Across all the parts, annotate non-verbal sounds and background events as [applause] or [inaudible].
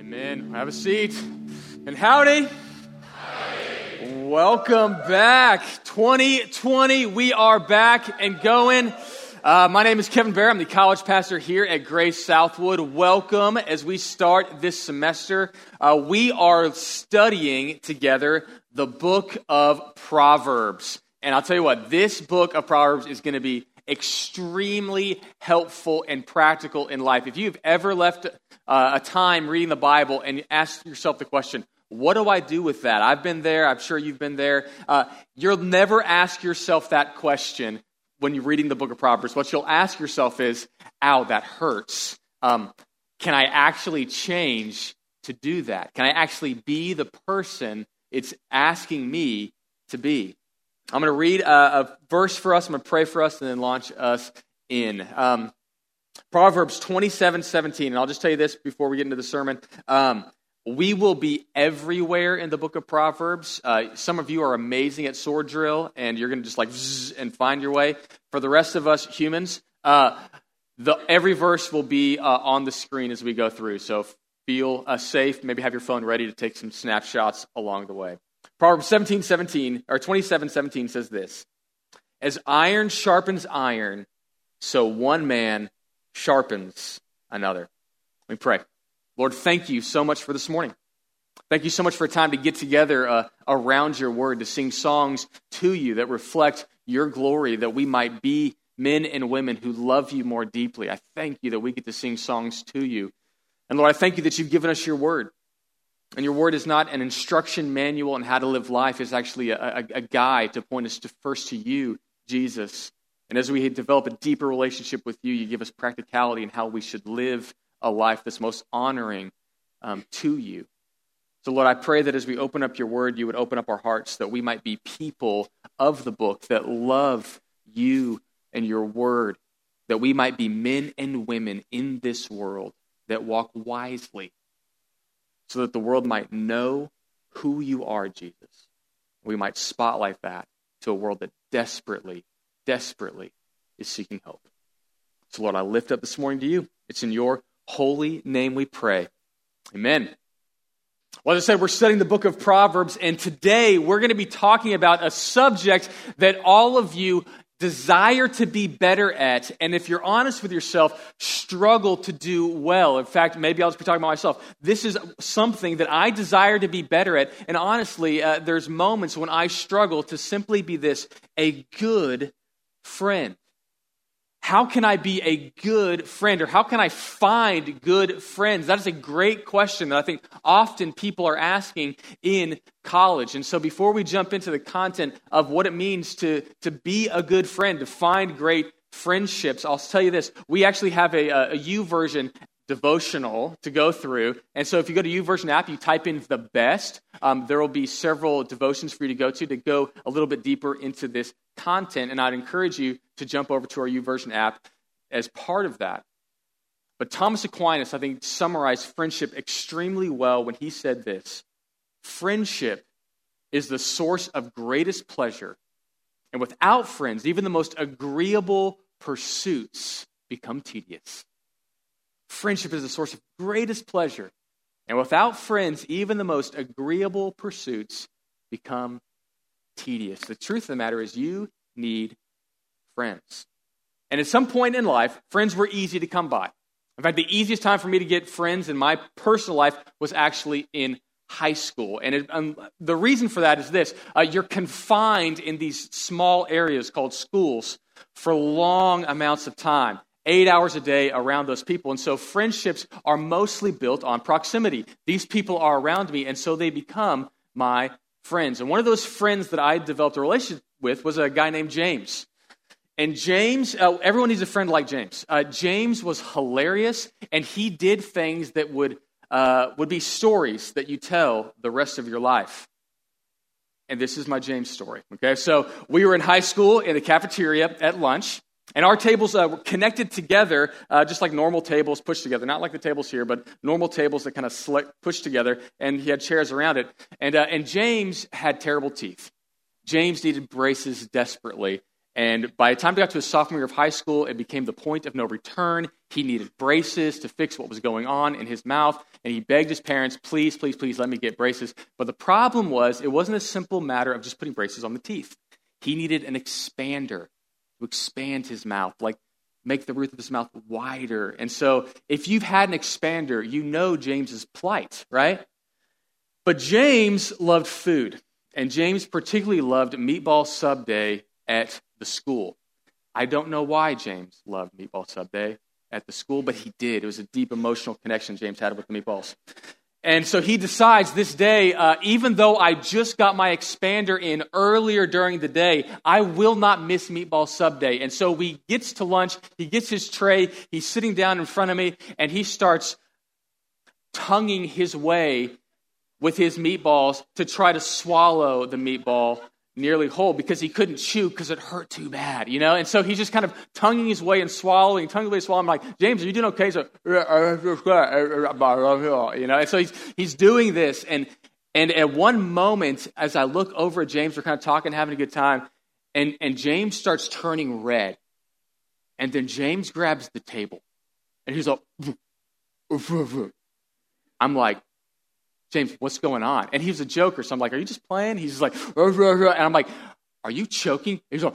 Amen. Have a seat. And howdy. Welcome back. 2020, we are back and going. Uh, my name is Kevin Barra. I'm the college pastor here at Grace Southwood. Welcome as we start this semester. Uh, we are studying together the book of Proverbs. And I'll tell you what, this book of Proverbs is going to be extremely helpful and practical in life. If you've ever left uh, a time reading the Bible and ask yourself the question, what do I do with that? I've been there. I'm sure you've been there. Uh, you'll never ask yourself that question when you're reading the book of Proverbs. What you'll ask yourself is, ow, that hurts. Um, can I actually change to do that? Can I actually be the person it's asking me to be? I'm going to read a, a, verse for us. I'm going to pray for us and then launch us in. Um, Proverbs 27 17. And I'll just tell you this before we get into the sermon. Um, we will be everywhere in the book of Proverbs. Uh, some of you are amazing at sword drill, and you're going to just like and find your way. For the rest of us humans, uh, the, every verse will be uh, on the screen as we go through. So feel uh, safe. Maybe have your phone ready to take some snapshots along the way. Proverbs 17, 17, or 27, 17 says this As iron sharpens iron, so one man sharpens another. Let me pray. Lord, thank you so much for this morning. Thank you so much for a time to get together uh, around your word, to sing songs to you that reflect your glory, that we might be men and women who love you more deeply. I thank you that we get to sing songs to you. And Lord, I thank you that you've given us your word. And your word is not an instruction manual on how to live life, it's actually a, a, a guide to point us to first to you, Jesus. And as we develop a deeper relationship with you, you give us practicality in how we should live a life that's most honoring um, to you. So, Lord, I pray that as we open up your word, you would open up our hearts that we might be people of the book that love you and your word, that we might be men and women in this world that walk wisely so that the world might know who you are, Jesus. We might spotlight that to a world that desperately, desperately is seeking hope. So, Lord, I lift up this morning to you. It's in your holy name we pray. Amen. Well, as I said, we're studying the book of Proverbs, and today we're going to be talking about a subject that all of you desire to be better at, and if you're honest with yourself, struggle to do well. In fact, maybe I'll just be talking about myself. This is something that I desire to be better at, and honestly, uh, there's moments when I struggle to simply be this a good friend. How can I be a good friend or how can I find good friends? That is a great question that I think often people are asking in college. And so before we jump into the content of what it means to, to be a good friend, to find great friendships, I'll tell you this. We actually have a, a, a YouVersion devotional to go through. And so if you go to YouVersion app, you type in the best. Um, there will be several devotions for you to go to to go a little bit deeper into this content. And I'd encourage you to jump over to our YouVersion app as part of that. But Thomas Aquinas, I think, summarized friendship extremely well when he said this Friendship is the source of greatest pleasure. And without friends, even the most agreeable pursuits become tedious. Friendship is the source of greatest pleasure. And without friends, even the most agreeable pursuits become tedious. The truth of the matter is, you need friends. And at some point in life, friends were easy to come by. In fact, the easiest time for me to get friends in my personal life was actually in high school. And it, um, the reason for that is this uh, you're confined in these small areas called schools for long amounts of time eight hours a day around those people. And so friendships are mostly built on proximity. These people are around me, and so they become my friends. And one of those friends that I developed a relationship with was a guy named James. And James, uh, everyone needs a friend like James. Uh, James was hilarious, and he did things that would, uh, would be stories that you tell the rest of your life. And this is my James story. Okay, so we were in high school in the cafeteria at lunch, and our tables uh, were connected together, uh, just like normal tables pushed together. Not like the tables here, but normal tables that kind of slick, pushed together. And he had chairs around it. And, uh, and James had terrible teeth. James needed braces desperately. And by the time he got to his sophomore year of high school, it became the point of no return. He needed braces to fix what was going on in his mouth. And he begged his parents, please, please, please let me get braces. But the problem was, it wasn't a simple matter of just putting braces on the teeth. He needed an expander to expand his mouth, like make the roof of his mouth wider. And so, if you've had an expander, you know James's plight, right? But James loved food, and James particularly loved meatball sub day at the school. I don't know why James loved meatball sub day at the school, but he did. It was a deep emotional connection James had with the meatballs. And so he decides this day, uh, even though I just got my expander in earlier during the day, I will not miss meatball sub day. And so he gets to lunch, he gets his tray, he's sitting down in front of me, and he starts tonguing his way with his meatballs to try to swallow the meatball nearly whole because he couldn't chew because it hurt too bad, you know? And so he's just kind of tonguing his way and swallowing, tonguing his way swallowing. I'm like, James, are you doing okay? So, you know, and so he's, he's doing this. And, and at one moment, as I look over at James, we're kind of talking, having a good time, and, and James starts turning red. And then James grabs the table and he's like, I'm like, James, what's going on? And he was a joker. So I'm like, are you just playing? He's like, and I'm like, are you choking? He's like,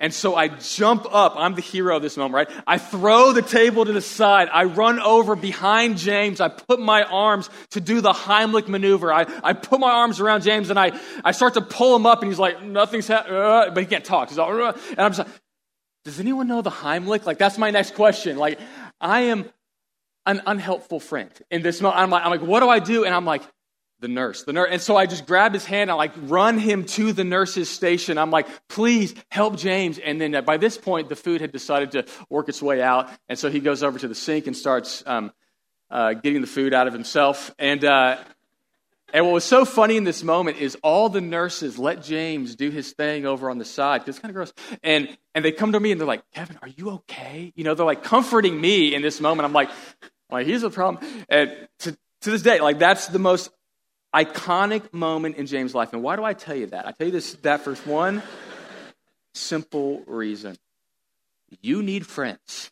and so I jump up. I'm the hero of this moment, right? I throw the table to the side. I run over behind James. I put my arms to do the Heimlich maneuver. I, I put my arms around James and I, I start to pull him up and he's like, nothing's happening, but he can't talk. He's like, and I'm just like, does anyone know the Heimlich? Like, that's my next question. Like, I am an unhelpful friend in this moment. I'm like, I'm like, what do I do? And I'm like, the nurse, the nurse. And so I just grab his hand. I like run him to the nurse's station. I'm like, please help James. And then uh, by this point, the food had decided to work its way out. And so he goes over to the sink and starts um, uh, getting the food out of himself. And, uh, and what was so funny in this moment is all the nurses let James do his thing over on the side it's kind of gross. And, and they come to me and they're like, Kevin, are you okay? You know, they're like comforting me in this moment. I'm like, like, here's the problem. And to, to this day, like, that's the most iconic moment in James' life. And why do I tell you that? I tell you this that for one simple reason. You need friends.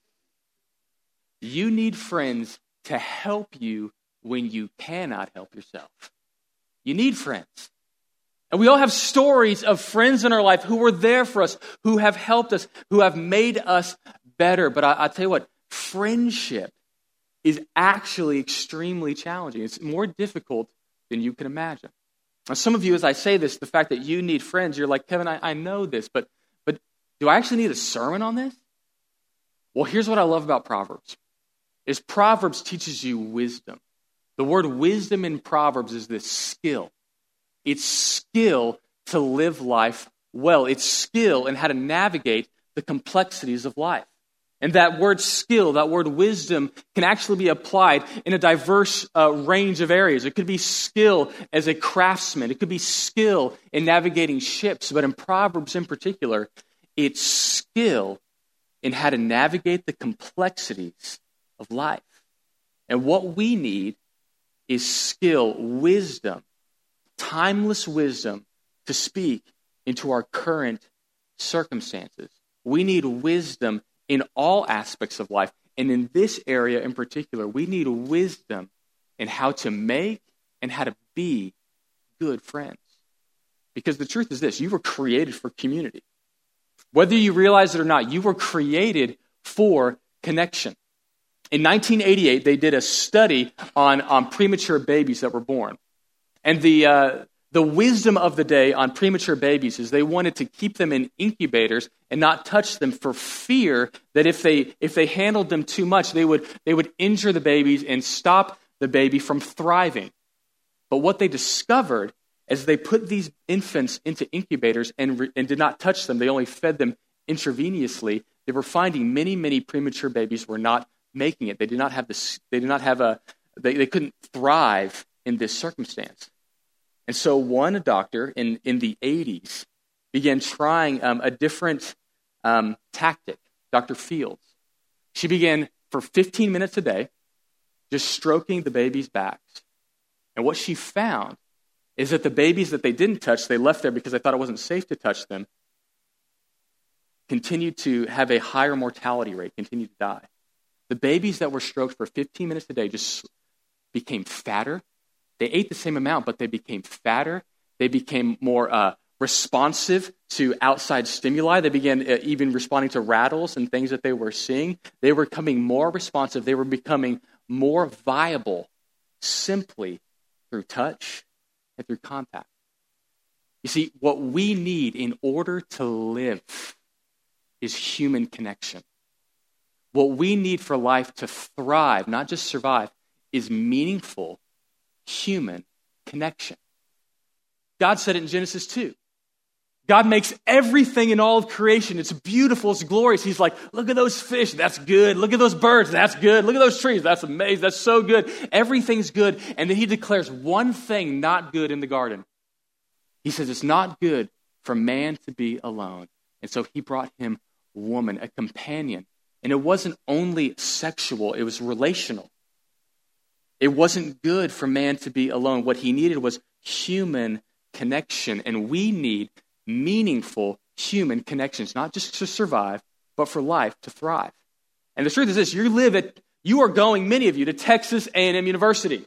You need friends to help you when you cannot help yourself. You need friends. And we all have stories of friends in our life who were there for us, who have helped us, who have made us better. But I, I tell you what, friendship is actually extremely challenging. It's more difficult than you can imagine. Now, some of you, as I say this, the fact that you need friends, you're like, Kevin, I, I know this, but, but do I actually need a sermon on this? Well, here's what I love about Proverbs is Proverbs teaches you wisdom. The word wisdom in Proverbs is this skill. It's skill to live life well. It's skill in how to navigate the complexities of life. And that word skill, that word wisdom, can actually be applied in a diverse uh, range of areas. It could be skill as a craftsman, it could be skill in navigating ships, but in Proverbs in particular, it's skill in how to navigate the complexities of life. And what we need is skill, wisdom, timeless wisdom to speak into our current circumstances. We need wisdom in all aspects of life. And in this area in particular, we need wisdom in how to make and how to be good friends. Because the truth is this you were created for community. Whether you realize it or not, you were created for connection. In 1988, they did a study on, on premature babies that were born. And the, uh, the wisdom of the day on premature babies is they wanted to keep them in incubators and not touch them for fear that if they if they handled them too much they would they would injure the babies and stop the baby from thriving. But what they discovered as they put these infants into incubators and, and did not touch them they only fed them intravenously they were finding many many premature babies were not making it. They did not have this they did not have a they, they couldn't thrive in this circumstance and so one doctor in, in the 80s began trying um, a different um, tactic, Dr. Fields. She began for 15 minutes a day just stroking the babies' backs. And what she found is that the babies that they didn't touch, they left there because they thought it wasn't safe to touch them. continued to have a higher mortality rate, continued to die. The babies that were stroked for 15 minutes a day just became fatter. They ate the same amount, but they became fatter. They became more uh, responsive to outside stimuli. They began uh, even responding to rattles and things that they were seeing. They were becoming more responsive. They were becoming more viable simply through touch and through contact. You see, what we need in order to live is human connection. What we need for life to thrive, not just survive, is meaningful human connection. God said it in Genesis 2. God makes everything in all of creation. It's beautiful, it's glorious. He's like, look at those fish, that's good. Look at those birds, that's good. Look at those trees, that's amazing, that's so good. Everything's good. And then he declares one thing not good in the garden. He says, it's not good for man to be alone. And so he brought him woman, a companion. And it wasn't only sexual, it was relational. It wasn't good for man to be alone. What he needed was human connection. And we need meaningful human connections, not just to survive, but for life to thrive. And the truth is this, you live at, you are going, many of you, to Texas A&M University.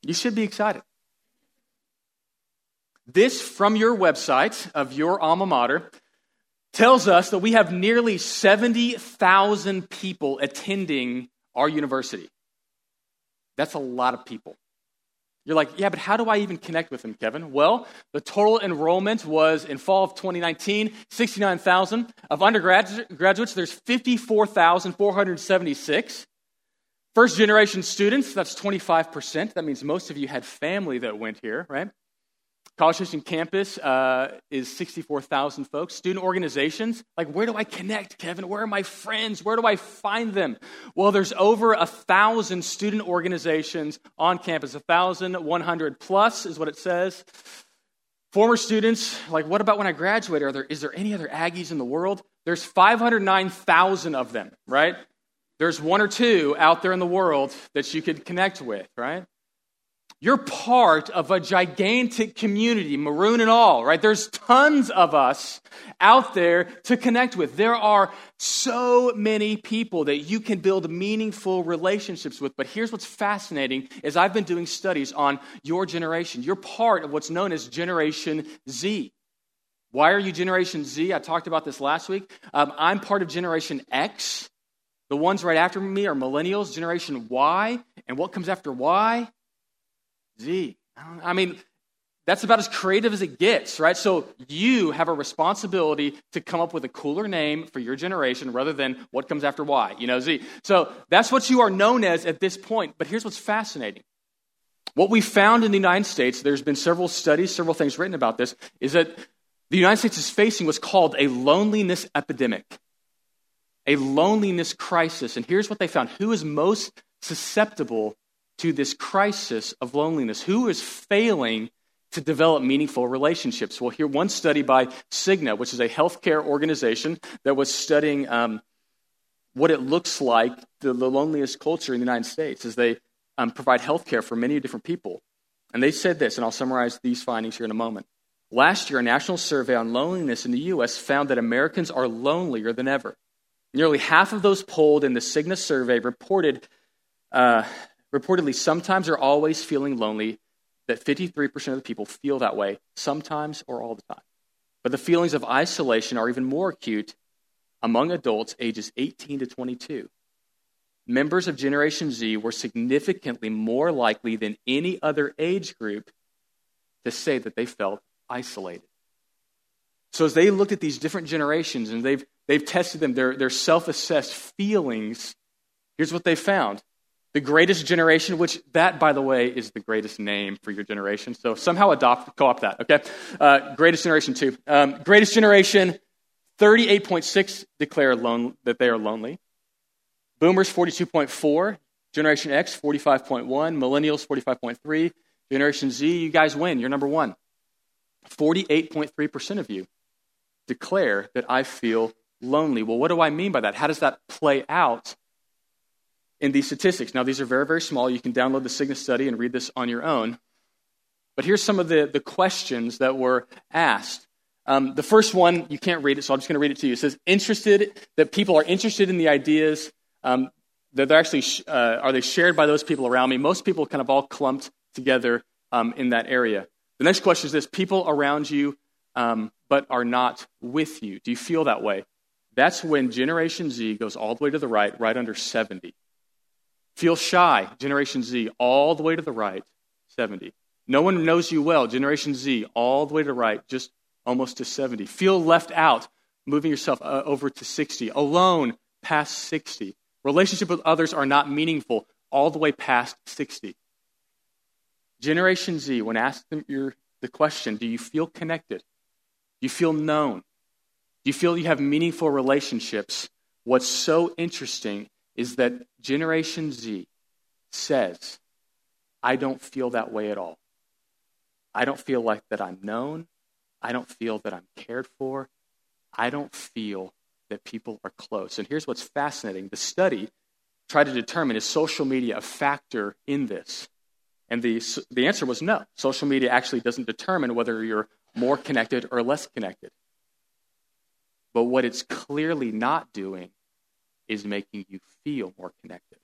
You should be excited. This from your website of your alma mater tells us that we have nearly 70,000 people attending our university. That's a lot of people. You're like, yeah, but how do I even connect with them, Kevin? Well, the total enrollment was in fall of 2019, 69,000. Of undergraduates, there's 54,476. First generation students, that's 25%. That means most of you had family that went here, right? College Station campus uh, is 64,000 folks. Student organizations, like where do I connect, Kevin? Where are my friends? Where do I find them? Well, there's over a thousand student organizations on campus, a 1,100 plus is what it says. Former students, like what about when I graduate? Are there, is there any other Aggies in the world? There's 509,000 of them, right? There's one or two out there in the world that you could connect with, right? You're part of a gigantic community, maroon and all, right? There's tons of us out there to connect with. There are so many people that you can build meaningful relationships with. But here's what's fascinating is I've been doing studies on your generation. You're part of what's known as Generation Z. Why are you Generation Z? I talked about this last week. Um, I'm part of Generation X. The ones right after me are millennials, Generation Y. And what comes after Y? Z. I mean, that's about as creative as it gets, right? So you have a responsibility to come up with a cooler name for your generation rather than what comes after Y, you know, Z. So that's what you are known as at this point. But here's what's fascinating. What we found in the United States, there's been several studies, several things written about this, is that the United States is facing what's called a loneliness epidemic, a loneliness crisis. And here's what they found who is most susceptible to this crisis of loneliness? Who is failing to develop meaningful relationships? Well, here, one study by Cigna, which is a healthcare organization that was studying um, what it looks like, the, the loneliest culture in the United States, as they um, provide healthcare for many different people. And they said this, and I'll summarize these findings here in a moment. Last year, a national survey on loneliness in the U.S. found that Americans are lonelier than ever. Nearly half of those polled in the Cigna survey reported uh, reportedly sometimes or always feeling lonely, that 53% of the people feel that way, sometimes or all the time. But the feelings of isolation are even more acute among adults ages 18 to 22. Members of Generation Z were significantly more likely than any other age group to say that they felt isolated. So, as they looked at these different generations and they've, they've tested them, their, their self assessed feelings, here's what they found the greatest generation, which that, by the way, is the greatest name for your generation. So somehow adopt, co-opt that, okay? Uh, greatest generation two. Um, greatest generation, 38.6 declare alone, that they are lonely. Boomers, 42.4. Generation X, 45.1. Millennials, 45.3. Generation Z, you guys win. You're number one. 48.3% of you declare that I feel lonely. Well, what do I mean by that? How does that play out in these statistics. Now, these are very, very small. You can download the Cigna study and read this on your own. But here's some of the, the questions that were asked. Um, the first one, you can't read it, so I'm just going to read it to you. It says, interested, that people are interested in the ideas, um, that they're actually, uh, are they shared by those people around me? Most people kind of all clumped together um, in that area. The next question is this people around you, um, but are not with you. Do you feel that way? That's when Generation Z goes all the way to the right, right under 70. Feel shy, Generation Z, all the way to the right, 70. No one knows you well, Generation Z, all the way to the right, just almost to 70. Feel left out, moving yourself uh, over to 60. Alone, past 60. Relationship with others are not meaningful, all the way past 60. Generation Z, when asked the question, do you feel connected? Do you feel known? Do you feel you have meaningful relationships? What's so interesting is that Generation Z says, I don't feel that way at all. I don't feel like that I'm known. I don't feel that I'm cared for. I don't feel that people are close. And here's what's fascinating the study tried to determine is social media a factor in this? And the, the answer was no. Social media actually doesn't determine whether you're more connected or less connected. But what it's clearly not doing is making you feel more connected.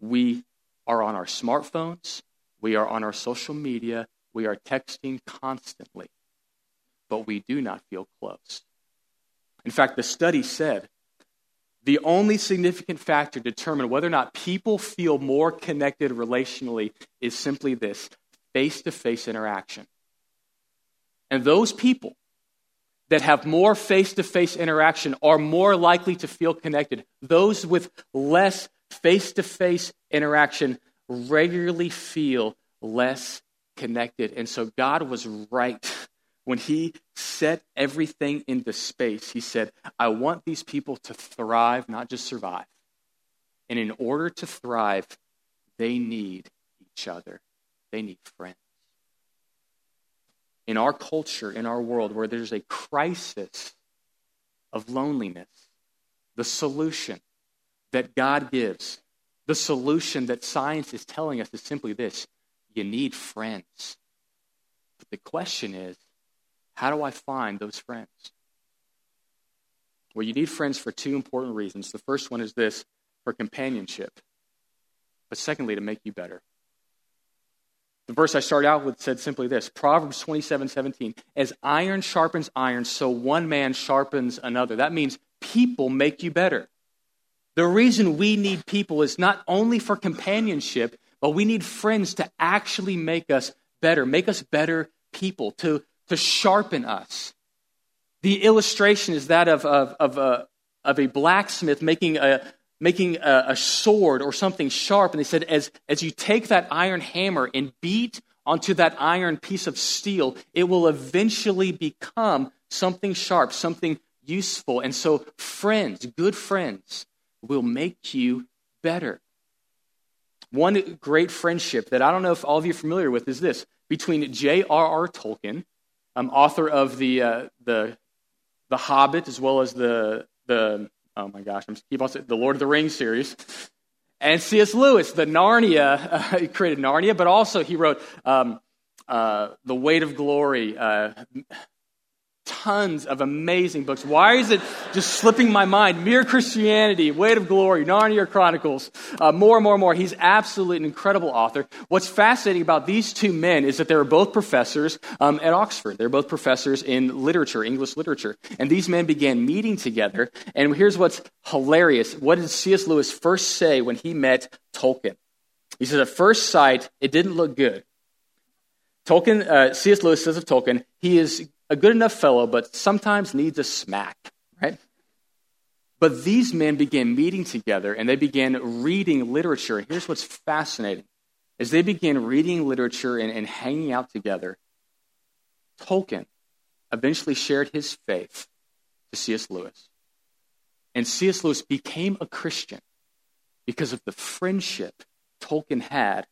We are on our smartphones, we are on our social media, we are texting constantly, but we do not feel close. In fact, the study said the only significant factor to determine whether or not people feel more connected relationally is simply this face to face interaction. And those people that have more face to face interaction are more likely to feel connected. Those with less face to face interaction regularly feel less connected. And so God was right when He set everything into space. He said, I want these people to thrive, not just survive. And in order to thrive, they need each other, they need friends in our culture, in our world, where there's a crisis of loneliness, the solution that God gives, the solution that science is telling us is simply this you need friends. But the question is, how do I find those friends? Well, you need friends for two important reasons. The first one is this for companionship, but secondly, to make you better. The verse I started out with said simply this Proverbs 27 17. As iron sharpens iron, so one man sharpens another. That means people make you better. The reason we need people is not only for companionship, but we need friends to actually make us better, make us better people, to, to sharpen us. The illustration is that of, of, of, a, of a blacksmith making a, making a, a, sword or something sharp. And they said, as, as you take that iron hammer and beat onto that iron piece of steel, it will eventually become something sharp, something useful. And so, friends, good friends, will make you better. One great friendship that I don't know if all of you are familiar with is this between J.R.R. Tolkien, um, author of the, uh, the, the Hobbit, as well as the, the oh my gosh, I'm keep on the Lord of the Rings series. And C.S. Lewis, the Narnia, uh, [laughs] he created Narnia, but also he wrote um, uh, The Weight of Glory, uh, tons of amazing books. Why is it just slipping my mind? Mere Christianity, Weight of Glory, Narnia Chronicles, uh, more and more and more. He's absolutely an incredible author. What's fascinating about these two men is that they were both professors um, at Oxford. They're both professors in literature, English literature. And these men began meeting together. And here's what's hilarious. What did C.S. Lewis first say when he met Tolkien? He said, at first sight, it didn't look good. Tolkien, uh, C.S. Lewis says of Tolkien, he is a good enough fellow, but sometimes needs a smack, right? But these men began meeting together and they began reading literature. And here's what's fascinating. As they began reading literature and, and hanging out together, Tolkien eventually shared his faith to C.S. Lewis. And C.S. Lewis became a Christian because of the friendship Tolkien had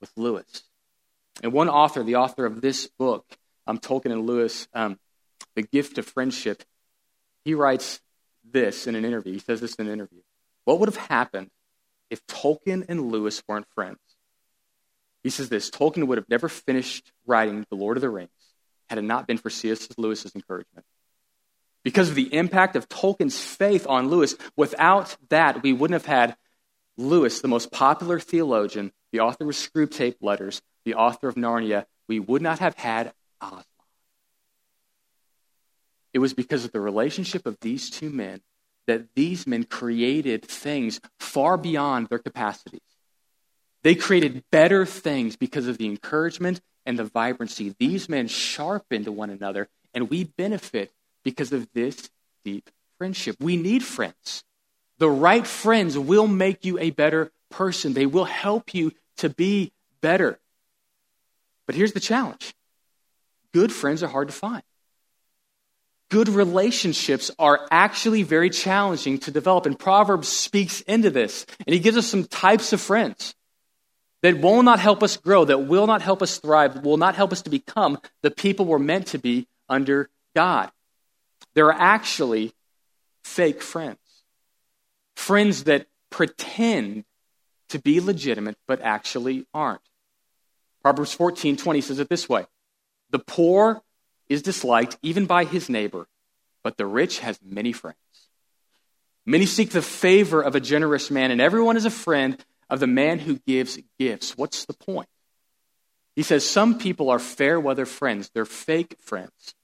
with Lewis. And one author, the author of this book, um, Tolkien and Lewis, um, The Gift of Friendship, he writes this in an interview. He says this in an interview. What would have happened if Tolkien and Lewis weren't friends? He says this Tolkien would have never finished writing The Lord of the Rings. had it not been for C.S. Lewis's encouragement. Because of the impact of Tolkien's faith on Lewis, without that, we wouldn't have had Lewis, the most popular theologian, the author of Screwtape Letters, the author of Narnia. We would not have had It was because of the relationship of these two men that these men created things far beyond their capacities. They created better things because of the encouragement and the vibrancy. These men sharpened one another, and we benefit because of this deep friendship. We need friends. The right friends will make you a better person, they will help you to be better. But here's the challenge good friends are hard to find good relationships are actually very challenging to develop. And Proverbs speaks into this. And he gives us some types of friends that will not help us grow, that will not help us thrive, will not help us to become the people we're meant to be under God. There are actually fake friends, friends that pretend to be legitimate but actually aren't. Proverbs 14 20 says it this way The poor is disliked even by his neighbor, but the rich has many friends. Many seek the favor of a generous man, and everyone is a friend of the man who gives gifts. What's the point? He says some people are fair weather friends, they're fake friends.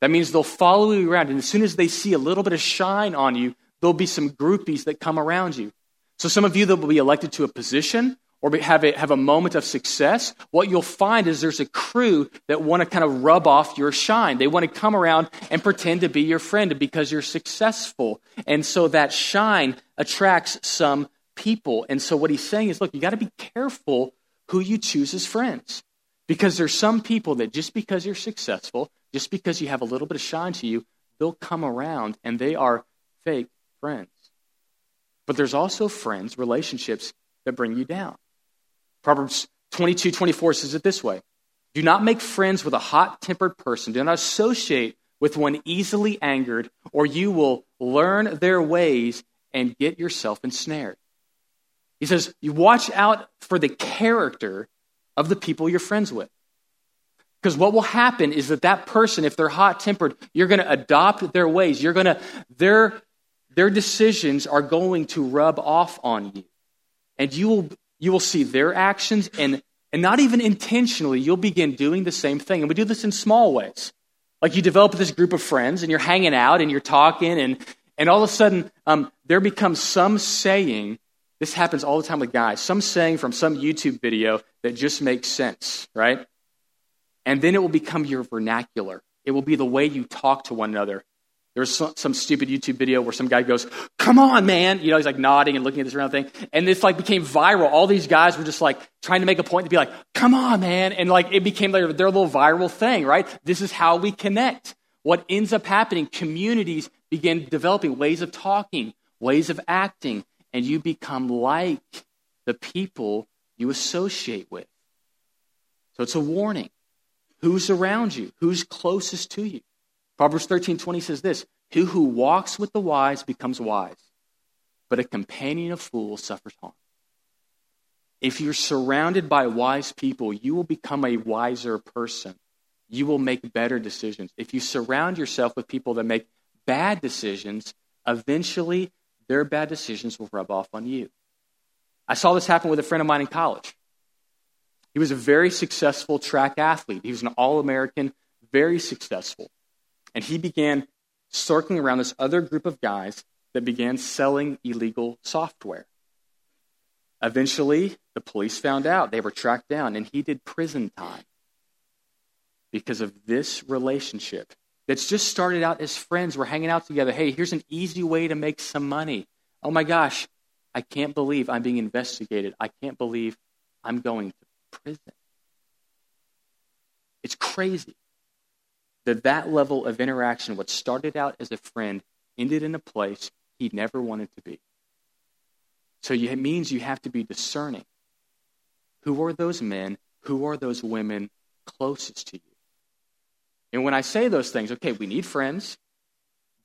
That means they'll follow you around, and as soon as they see a little bit of shine on you, there'll be some groupies that come around you. So, some of you that will be elected to a position or have a, have a moment of success, what you'll find is there's a crew that want to kind of rub off your shine. They want to come around and pretend to be your friend because you're successful. And so that shine attracts some people. And so what he's saying is look, you got to be careful who you choose as friends. Because there's some people that just because you're successful, just because you have a little bit of shine to you, they'll come around and they are fake friends. But there's also friends, relationships that bring you down. Proverbs 22 24 says it this way Do not make friends with a hot tempered person. Do not associate with one easily angered, or you will learn their ways and get yourself ensnared. He says, You watch out for the character of the people you're friends with. Because what will happen is that that person, if they're hot tempered, you're going to adopt their ways. You're going to, their, their decisions are going to rub off on you. And you will you will see their actions, and, and not even intentionally, you'll begin doing the same thing. And we do this in small ways. Like you develop this group of friends, and you're hanging out, and you're talking, and, and all of a sudden, um, there becomes some saying. This happens all the time with guys. Some saying from some YouTube video that just makes sense, right? And then it will become your vernacular. It will be the way you talk to one another. There was some, some, stupid YouTube video where some guy goes, "Come on, man!" You know, he's like nodding and looking at this round thing, and this like became viral. All these guys were just like trying to make a point to be like, "Come on, man!" And like it became like their little viral thing, right? This is how we connect. What ends up happening? Communities begin developing ways of talking, ways of acting, and you become like the people you associate with. So it's a warning. Who's around you? Who's closest to you? Proverbs 13 20 says this He who walks with the wise becomes wise, but a companion of fools suffers harm. If you're surrounded by wise people, you will become a wiser person. You will make better decisions. If you surround yourself with people that make bad decisions, eventually their bad decisions will rub off on you. I saw this happen with a friend of mine in college. He was a very successful track athlete. He was an All American, very successful. And he began circling around this other group of guys that began selling illegal software. Eventually, the police found out. They were tracked down, and he did prison time because of this relationship that's just started out as friends. We're hanging out together. Hey, here's an easy way to make some money. Oh my gosh, I can't believe I'm being investigated. I can't believe I'm going to prison. It's crazy that that level of interaction, what started out as a friend, ended in a place he never wanted to be. So it means you have to be discerning. Who are those men? Who are those women closest to you? And when I say those things, okay, we need friends.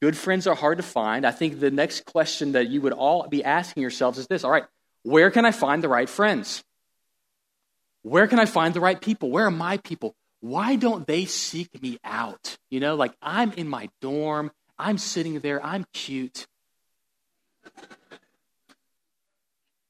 Good friends are hard to find. I think the next question that you would all be asking yourselves is this all right, where can I find the right friends? Where can I find the right people? Where are my people? Why don't they seek me out? You know, like I'm in my dorm, I'm sitting there, I'm cute.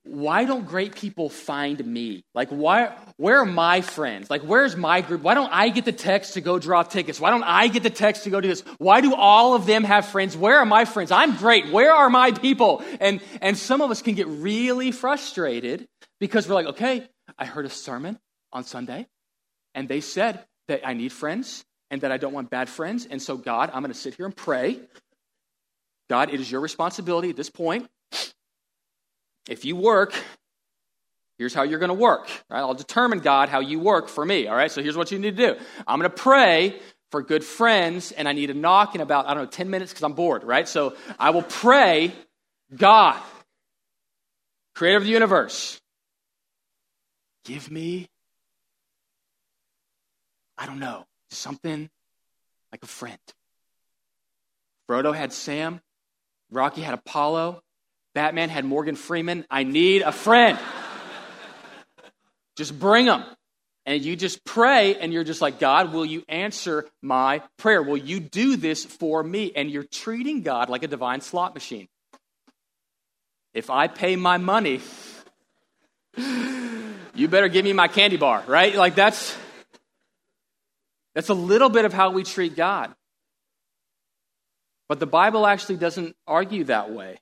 why don't great people find me? Like, why, where are my friends? Like, where's my group? Why don't I get the text to go draw tickets? Why don't I get the text to go do this? Why do all of them have friends? Where are my friends? I'm great. Where are my people? And, and some of us can get really frustrated because we're like, okay, I heard a sermon on Sunday and they said that I need friends and that I don't want bad friends. And so, God, I'm going to sit here and pray. God, it is your responsibility at this point if you work, here's how you're going to work. Right? I'll determine, God, how you work for me. All right? So here's what you need to do. I'm going to pray for good friends, and I need a knock in about, I don't know, 10 minutes because I'm bored, right? So I will pray, God, creator of the universe, give me, I don't know, something like a friend. Frodo had Sam, Rocky had Apollo, Batman had Morgan Freeman. I need a friend. just bring them. And you just pray, and you're just like, God, will you answer my prayer? Will you do this for me? And you're treating God like a divine slot machine. If I pay my money, you better give me my candy bar, right? Like that's that's a little bit of how we treat God. But the Bible actually doesn't argue that way.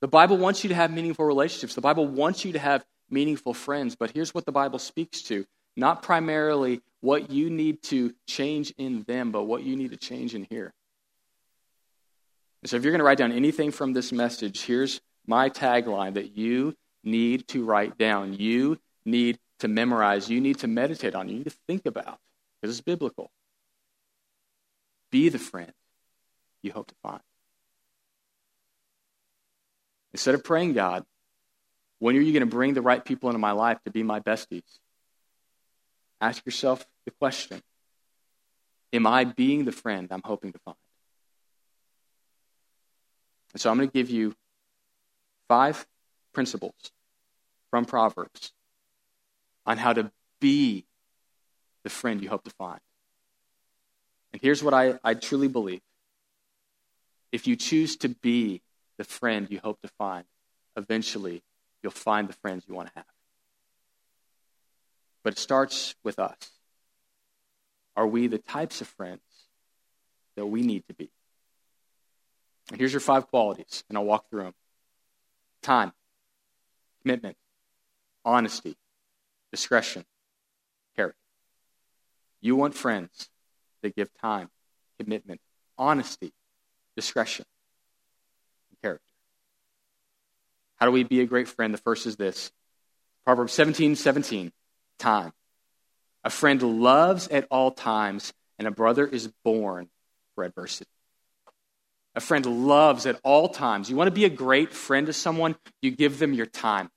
The Bible wants you to have meaningful relationships. The Bible wants you to have meaningful friends. But here's what the Bible speaks to not primarily what you need to change in them, but what you need to change in here. So if you're going to write down anything from this message, here's my tagline that you need to write down. You need to memorize. You need to meditate on. You need to think about because it's biblical. Be the friend you hope to find. Instead of praying, God, when are you going to bring the right people into my life to be my besties? Ask yourself the question Am I being the friend I'm hoping to find? And so I'm going to give you five principles from Proverbs on how to be the friend you hope to find. And here's what I, I truly believe if you choose to be the friend you hope to find, eventually you'll find the friends you want to have. But it starts with us. Are we the types of friends that we need to be? And here's your five qualities, and I'll walk through them time, commitment, honesty, discretion. You want friends that give time, commitment, honesty, discretion and character. How do we be a great friend? The first is this Proverbs 17 17, time. A friend loves at all times, and a brother is born for adversity. A friend loves at all times. You want to be a great friend to someone, you give them your time.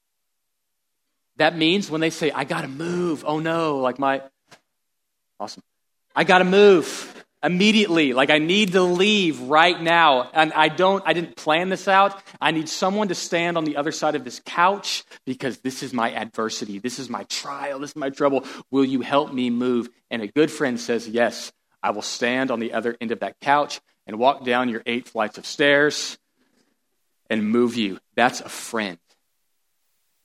That means when they say, I got to move, oh no, like my, awesome. I got to move immediately. Like i need to leave right now. And i don't i didn't plan this out. I need someone to stand on the other side of this couch because this is my adversity. This is my trial. This is my trouble. Will you help me move? And a good friend says yes i will stand on the other end of that couch and walk down your eight flights of stairs and move you. That's a friend.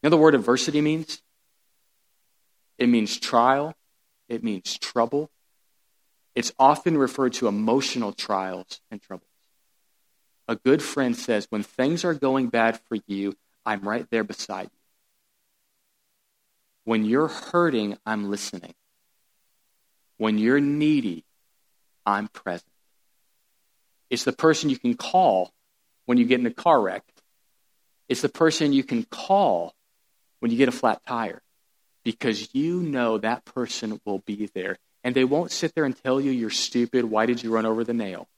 You know the word adversity means? It means trial it means trouble it's often referred to emotional trials and troubles. A good friend says, when things are going bad for you, I'm right there beside you. When you're hurting, I'm listening. When you're needy, I'm present. It's the person you can call when you get in a car wreck. It's the person you can call when you get a flat tire because you know that person will be there and they won't sit there and tell you you're stupid. Why did you run over the nail?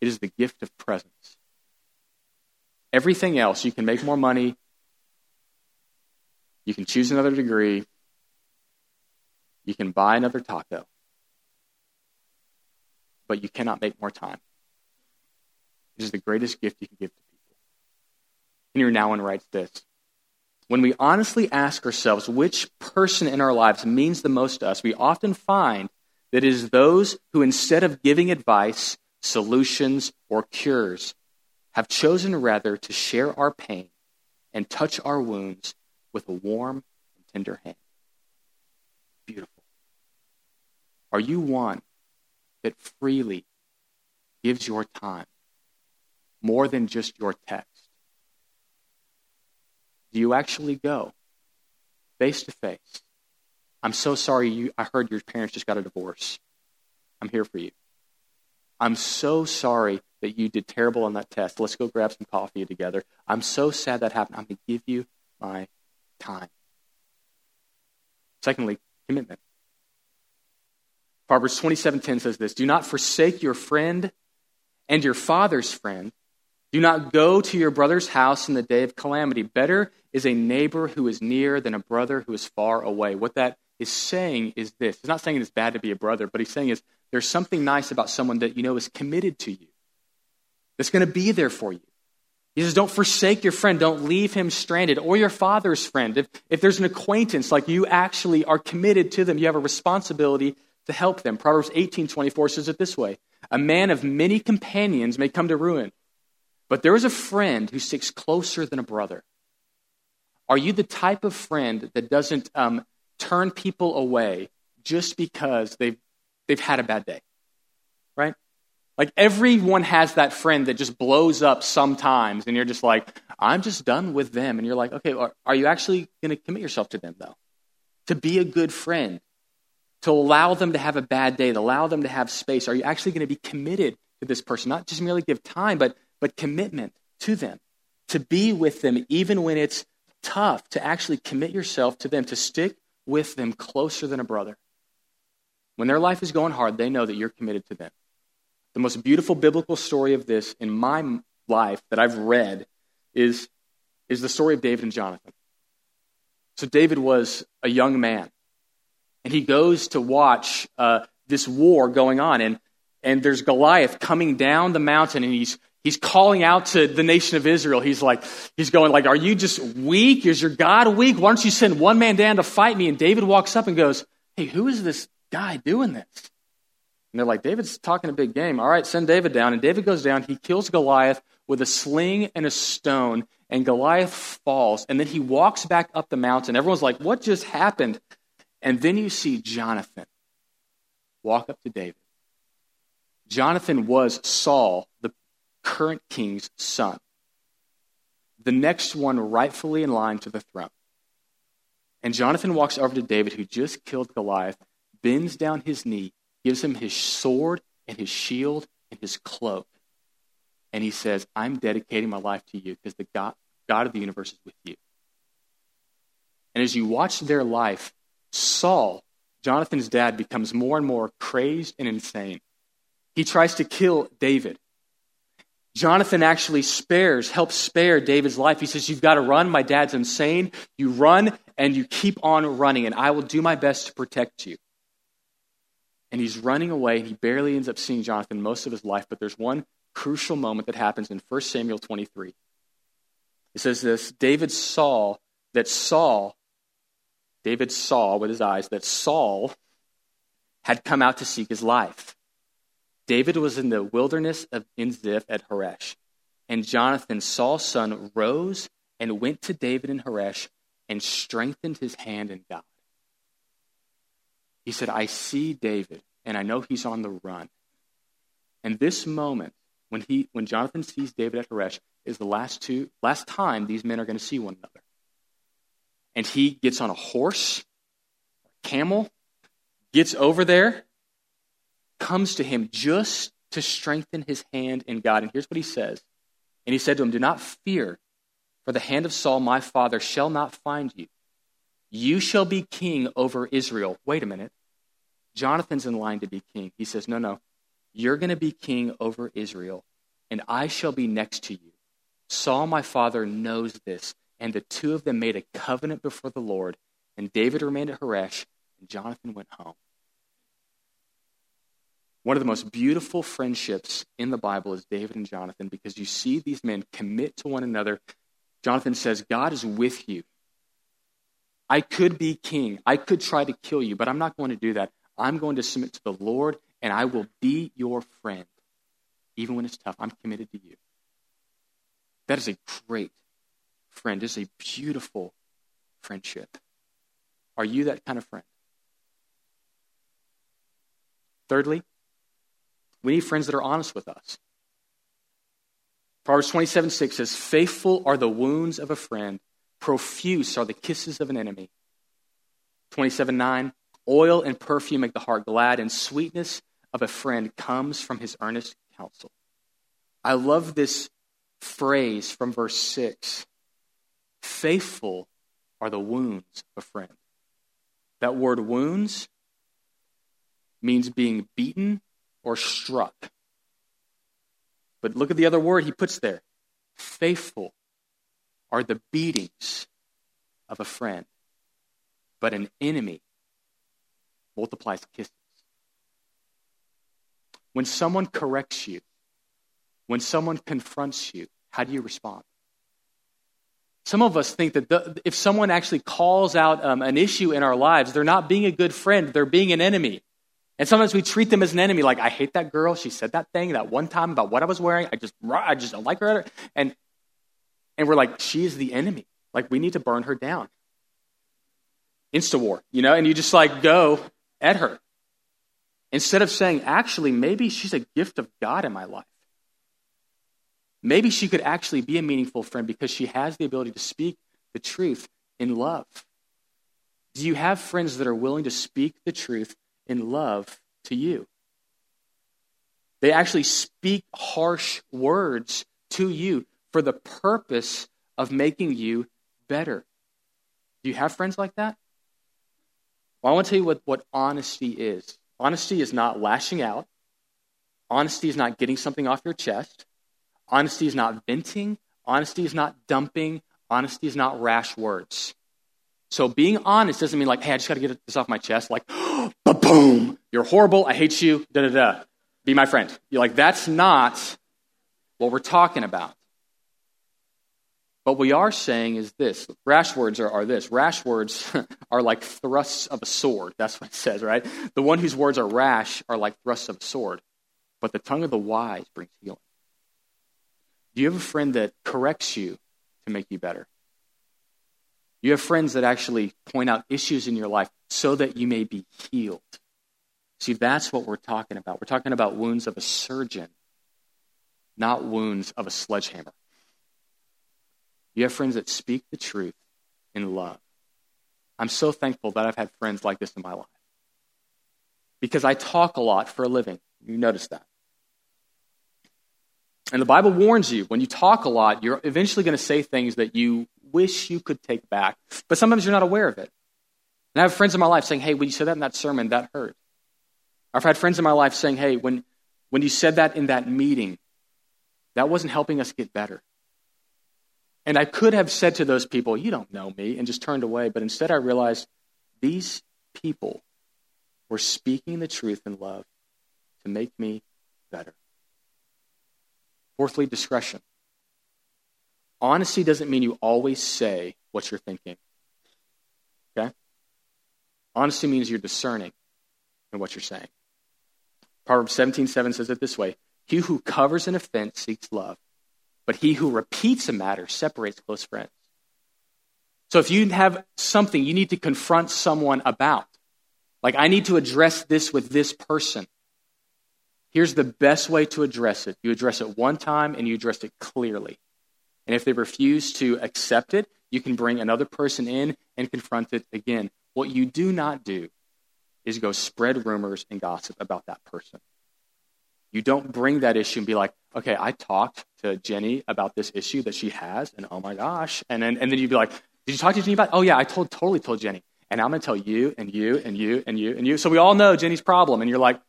It is the gift of presence. Everything else, you can make more money, you can choose another degree, you can buy another taco, but you cannot make more time. It is the greatest gift you can give to people. Henri Nouwen writes this when we honestly ask ourselves which person in our lives means the most to us, we often find that it is those who, instead of giving advice, solutions, or cures, have chosen rather to share our pain and touch our wounds with a warm and tender hand. Beautiful. Are you one that freely gives your time more than just your text? Do you actually go face to face? I'm so sorry you I heard your parents just got a divorce. I'm here for you. I'm so sorry that you did terrible on that test. Let's go grab some coffee together. I'm so sad that happened. I'm going to give you my time. Secondly, commitment. Proverbs 27:10 says this, "Do not forsake your friend and your father's friend. Do not go to your brother's house in the day of calamity. Better is a neighbor who is near than a brother who is far away. What that is saying is this. He's not saying it's bad to be a brother, but he's saying is there's something nice about someone that you know is committed to you. That's going to be there for you. He says, don't forsake your friend. Don't leave him stranded or your father's friend. If, if there's an acquaintance, like you actually are committed to them, you have a responsibility to help them. Proverbs 18 24 says it this way A man of many companions may come to ruin, but there is a friend who sticks closer than a brother. Are you the type of friend that doesn't um, turn people away just because they've, they've had a bad day? Right? Like everyone has that friend that just blows up sometimes, and you're just like, I'm just done with them. And you're like, okay, are, are you actually going to commit yourself to them, though? To be a good friend, to allow them to have a bad day, to allow them to have space. Are you actually going to be committed to this person? Not just merely give time, but, but commitment to them, to be with them even when it's tough to actually commit yourself to them, to stick with them closer than a brother. When their life is going hard, they know that you're committed to them. The most beautiful biblical story of this in my life that I've read is, is the story of David and Jonathan. So, David was a young man, and he goes to watch uh, this war going on, and, and there's Goliath coming down the mountain, and he's He's calling out to the nation of Israel. He's like, he's going like, are you just weak? Is your God weak? Why don't you send one man down to fight me? And David walks up and goes, hey, who is this guy doing this? And they're like, David's talking a big game. All right, send David down. And David goes down. He kills Goliath with a sling and a stone. And Goliath falls. And then he walks back up the mountain. Everyone's like, what just happened? And then you see Jonathan walk up to David. Jonathan was Saul, current king's son, the next one rightfully in line to the throne. And Jonathan walks over to David, who just killed Goliath, bends down his knee, gives him his sword and his shield and his cloak. And he says, I'm dedicating my life to you because the God, God of the universe is with you. And as you watch their life, Saul, Jonathan's dad, becomes more and more crazed and insane. He tries to kill David. Jonathan actually spares, helps spare David's life. He says, You've got to run. My dad's insane. You run and you keep on running, and I will do my best to protect you. And he's running away, and he barely ends up seeing Jonathan most of his life. But there's one crucial moment that happens in 1 Samuel 23. It says this David saw that Saul, David saw with his eyes that Saul had come out to seek his life. David was in the wilderness of Ziph at Horesh. And Jonathan, Saul's son, rose and went to David in Horesh and strengthened his hand in God. He said, I see David, and I know he's on the run. And this moment, when, he, when Jonathan sees David at Horesh, is the last, two, last time these men are going to see one another. And he gets on a horse, a camel, gets over there, comes to him just to strengthen his hand in God. And here's what he says. And he said to him, Do not fear, for the hand of Saul, my father, shall not find you. You shall be king over Israel. Wait a minute. Jonathan's in line to be king. He says, No, no. You're going to be king over Israel, and I shall be next to you. Saul, my father, knows this. And the two of them made a covenant before the Lord. And David remained at Horesh, and Jonathan went home. One of the most beautiful friendships in the Bible is David and Jonathan because you see these men commit to one another. Jonathan says, God is with you. I could be king. I could try to kill you, but I'm not going to do that. I'm going to submit to the Lord, and I will be your friend. Even when it's tough, I'm committed to you. That is a great friend. It is a beautiful friendship. Are you that kind of friend? Thirdly, we need friends that are honest with us. Proverbs 27 6 says, Faithful are the wounds of a friend, profuse are the kisses of an enemy. 27 9, Oil and perfume make the heart glad, and sweetness of a friend comes from his earnest counsel. I love this phrase from verse 6 Faithful are the wounds of a friend. That word wounds means being beaten or struck. But look at the other word he puts there faithful are the beatings of a friend, but an enemy multiplies kisses. When someone corrects you, when someone confronts you, how do you respond? Some of us think that the, if someone actually calls out um, an issue in our lives, they're not being a good friend, they're being an enemy. And sometimes we treat them as an enemy, like, I hate that girl. She said that thing that one time about what I was wearing. I just, I just don't like her. And, and we're like, she is the enemy. Like, we need to burn her down. Insta war, you know? And you just like go at her. Instead of saying, actually, maybe she's a gift of God in my life. Maybe she could actually be a meaningful friend because she has the ability to speak the truth in love. Do you have friends that are willing to speak the truth in love to you? They actually speak harsh words to you for the purpose of making you better. Do you have friends like that? Well, I want to tell you what, what honesty is. Honesty is not lashing out. Honesty is not getting something off your chest. Honesty is not venting. Honesty is not dumping. Honesty is not rash words. So being honest doesn't mean like, hey, I just got to get this off my chest. Like, [gasps] oh, boom, you're horrible. I hate you. Da da da. Be my friend. You're like, that's not what we're talking about. What we are saying is this rash words are, are this. Rash words [laughs] are like thrusts of a sword. That's what it says, right? The one whose words are rash are like thrusts of a sword. But the tongue of the wise brings healing. Do you have a friend that corrects you to make you better? You have friends that actually point out issues in your life so that you may be healed. See, that's what we're talking about. We're talking about wounds of a surgeon, not wounds of a sledgehammer. You have friends that speak the truth in love. I'm so thankful that I've had friends like this in my life. Because I talk a lot for a living. You notice that. And the Bible warns you when you talk a lot, you're eventually going to say things that you wish you could take back, but sometimes you're not aware of it. And I have friends in my life saying, hey, when you said that in that sermon, that hurt. I've had friends in my life saying, hey, when, when you said that in that meeting, that wasn't helping us get better. And I could have said to those people, you don't know me, and just turned away, but instead I realized these people were speaking the truth in love to make me better. Fourthly, discretion. Honesty doesn't mean you always say what you're thinking. Okay? Honesty means you're discerning in what you're saying. Proverbs 17 7 says it this way He who covers an offense seeks love, but he who repeats a matter separates close friends. So if you have something you need to confront someone about, like I need to address this with this person, Here's the best way to address it you address it one time and you address it clearly. And if they refuse to accept it, you can bring another person in and confront it again. What you do not do is go spread rumors and gossip about that person. You don't bring that issue and be like, okay, I talked to Jenny about this issue that she has, and oh my gosh. And then, and then you'd be like, did you talk to Jenny about it? Oh, yeah, I told, totally told Jenny. And I'm going to tell you and you and you and you and you. So we all know Jenny's problem. And you're like,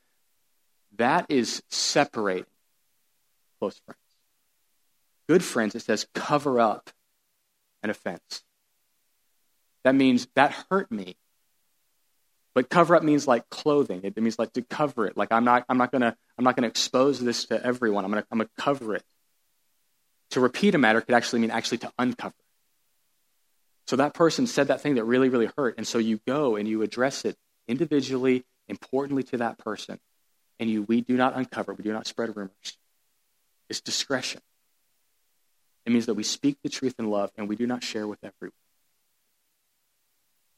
that is separating close friends. Good friends, it says, cover up an offense. That means that hurt me. But cover up means like clothing. It means like to cover it. Like I'm not I'm not gonna I'm not gonna expose this to everyone. I'm gonna I'm gonna cover it. To repeat a matter could actually mean actually to uncover. So that person said that thing that really, really hurt. And so you go and you address it individually, importantly to that person. And you, we do not uncover, we do not spread rumors. It's discretion. It means that we speak the truth in love and we do not share with everyone.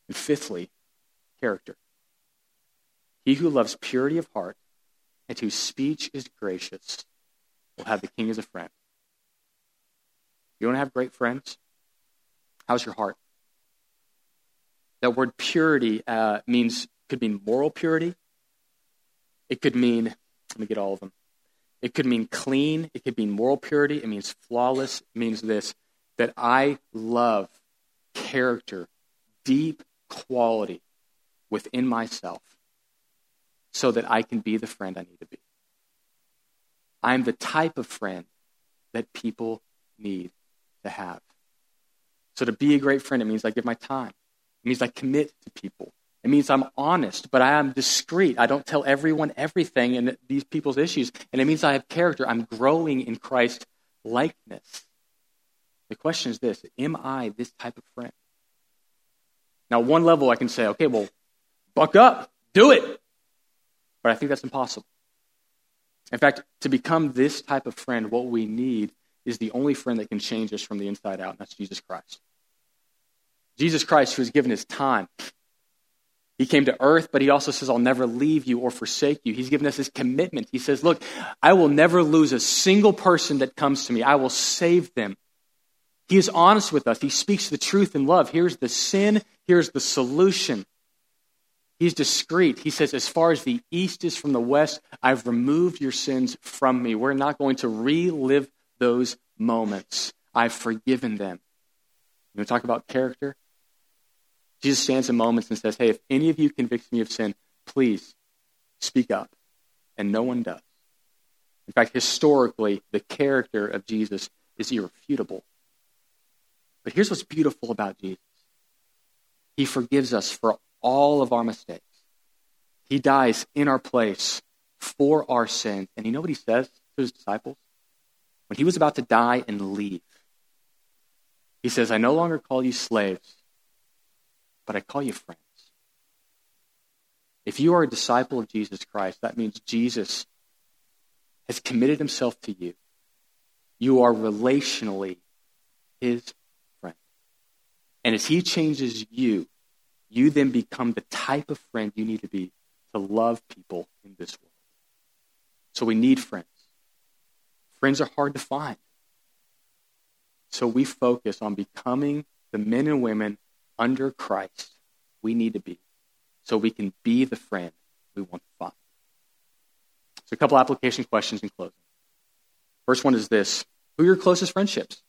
And fifthly, character. He who loves purity of heart and whose speech is gracious will have the king as a friend. You want to have great friends? How's your heart? That word purity uh, means could mean moral purity. It could mean let me get all of them. It could mean clean. It could mean moral purity. It means flawless. It means this that I love character, deep quality within myself so that I can be the friend I need to be. I'm the type of friend that people need to have. So to be a great friend, it means I give my time. It means I commit to people. It means I'm honest, but I am discreet. I don't tell everyone everything and these people's issues. And it means I have character. I'm growing in Christ likeness. The question is this Am I this type of friend? Now, one level I can say, okay, well, buck up, do it. But I think that's impossible. In fact, to become this type of friend, what we need is the only friend that can change us from the inside out, and that's Jesus Christ. Jesus Christ, who has given his time. He came to earth, but he also says, I'll never leave you or forsake you. He's given us his commitment. He says, Look, I will never lose a single person that comes to me, I will save them. He is honest with us. He speaks the truth in love. Here's the sin, here's the solution. He's discreet. He says, As far as the east is from the west, I've removed your sins from me. We're not going to relive those moments. I've forgiven them. You want to talk about character? Jesus stands in moments and says, Hey, if any of you convicts me of sin, please speak up. And no one does. In fact, historically, the character of Jesus is irrefutable. But here's what's beautiful about Jesus He forgives us for all of our mistakes. He dies in our place for our sins. And you know what he says to his disciples? When he was about to die and leave, he says, I no longer call you slaves, but I call you friends. If you are a disciple of Jesus Christ, that means Jesus has committed himself to you. You are relationally his friend. And as he changes you, you then become the type of friend you need to be to love people in this world. So we need friends. Friends are hard to find. So we focus on becoming the men and women under Christ we need to be so we can be the friend we want to find. So, a couple application questions in closing. First one is this Who are your closest friendships?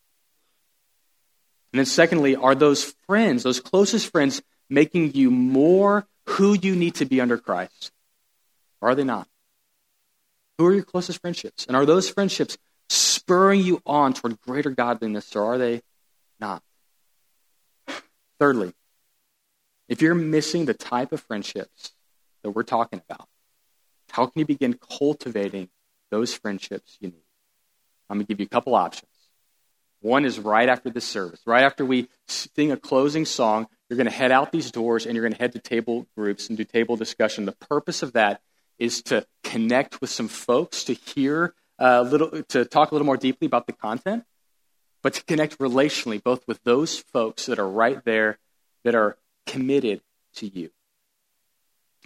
And then, secondly, are those friends, those closest friends, making you more who you need to be under Christ? Or are they not? Who are your closest friendships? And are those friendships spurring you on toward greater godliness, or are they not? Thirdly, if you're missing the type of friendships that we're talking about, how can you begin cultivating those friendships you need? I'm going to give you a couple options. One is right after this service. Right after we sing a closing song, you're going to head out these doors and you're going to head to table groups and do table discussion. The purpose of that is to connect with some folks, to hear a little, to talk a little more deeply about the content, but to connect relationally, both with those folks that are right there, that are committed to you.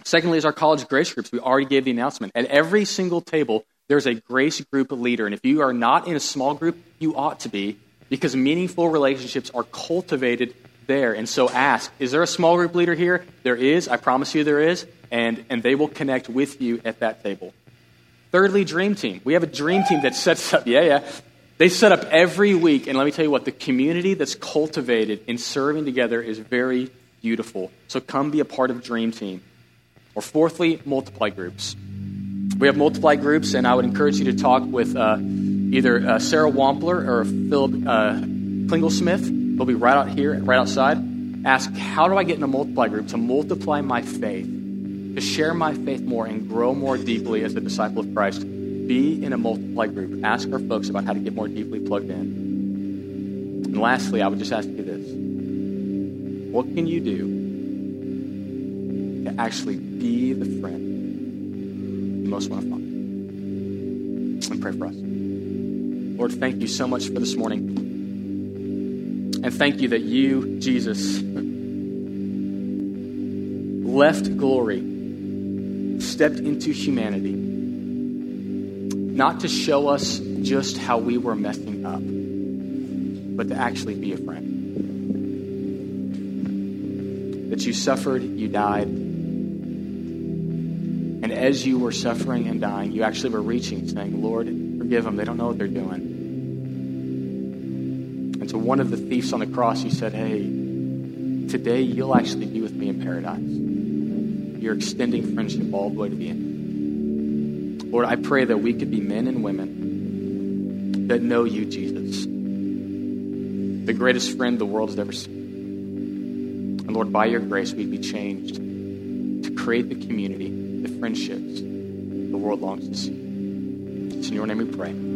Secondly, is our college grace groups. We already gave the announcement. At every single table, there's a grace group leader. And if you are not in a small group, you ought to be, because meaningful relationships are cultivated there. And so ask, is there a small group leader here? There is. I promise you there is. And, and they will connect with you at that table. Thirdly, Dream Team. We have a Dream Team that sets up, [laughs] yeah, yeah. They set up every week. And let me tell you what, the community that's cultivated in serving together is very beautiful. So come be a part of Dream Team. Or fourthly, multiply groups. We have multiply groups, and I would encourage you to talk with uh, either uh, Sarah Wampler or Philip uh, Klingelsmith. They'll be right out here, right outside. Ask, how do I get in a multiply group to multiply my faith, to share my faith more and grow more deeply as a disciple of Christ? Be in a multiply group. Ask our folks about how to get more deeply plugged in. And lastly, I would just ask you this What can you do to actually be the friend you most want to find? And pray for us. Lord, thank you so much for this morning. And thank you that you, Jesus, [laughs] left glory, stepped into humanity, not to show us just how we were messing up, but to actually be a friend. That you suffered, you died, and as you were suffering and dying, you actually were reaching, saying, Lord, forgive them. They don't know what they're doing. And to one of the thieves on the cross, you said, Hey, today you'll actually be with me in paradise. You're extending friendship all the way to the end. Lord, I pray that we could be men and women that know you, Jesus, the greatest friend the world has ever seen. And Lord, by your grace, we'd be changed to create the community, the friendships the world longs to see. It's in your name we pray.